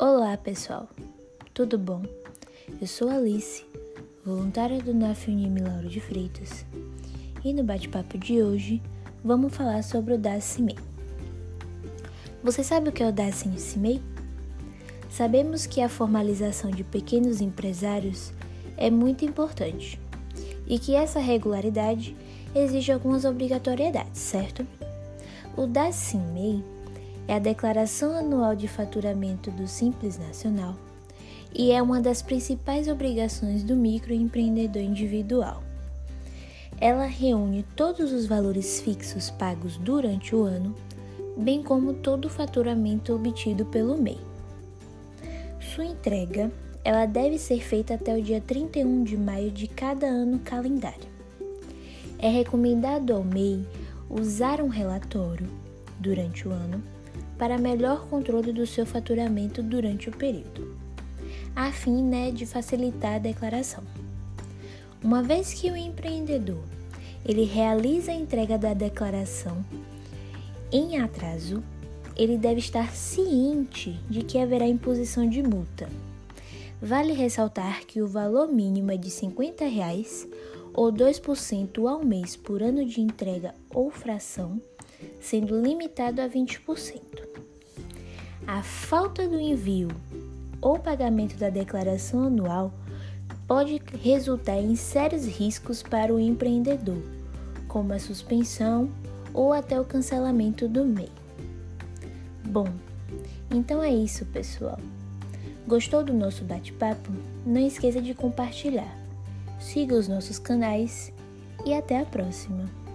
Olá, pessoal. Tudo bom? Eu sou Alice, voluntária do NAF Unime Lauro de Freitas, e no bate-papo de hoje vamos falar sobre o DACIMEI. Você sabe o que é o DACIMEI? Sabemos que a formalização de pequenos empresários é muito importante e que essa regularidade exige algumas obrigatoriedades, certo? O DACIMEI é a Declaração Anual de Faturamento do Simples Nacional e é uma das principais obrigações do microempreendedor individual. Ela reúne todos os valores fixos pagos durante o ano, bem como todo o faturamento obtido pelo MEI. Sua entrega ela deve ser feita até o dia 31 de maio de cada ano calendário. É recomendado ao MEI usar um relatório durante o ano para melhor controle do seu faturamento durante o período, a fim né, de facilitar a declaração. Uma vez que o empreendedor ele realiza a entrega da declaração em atraso, ele deve estar ciente de que haverá imposição de multa. Vale ressaltar que o valor mínimo é de 50 reais, ou 2% ao mês por ano de entrega ou fração, sendo limitado a 20%. A falta do envio ou pagamento da declaração anual pode resultar em sérios riscos para o empreendedor, como a suspensão ou até o cancelamento do MEI. Bom, então é isso, pessoal. Gostou do nosso bate-papo? Não esqueça de compartilhar. Siga os nossos canais e até a próxima!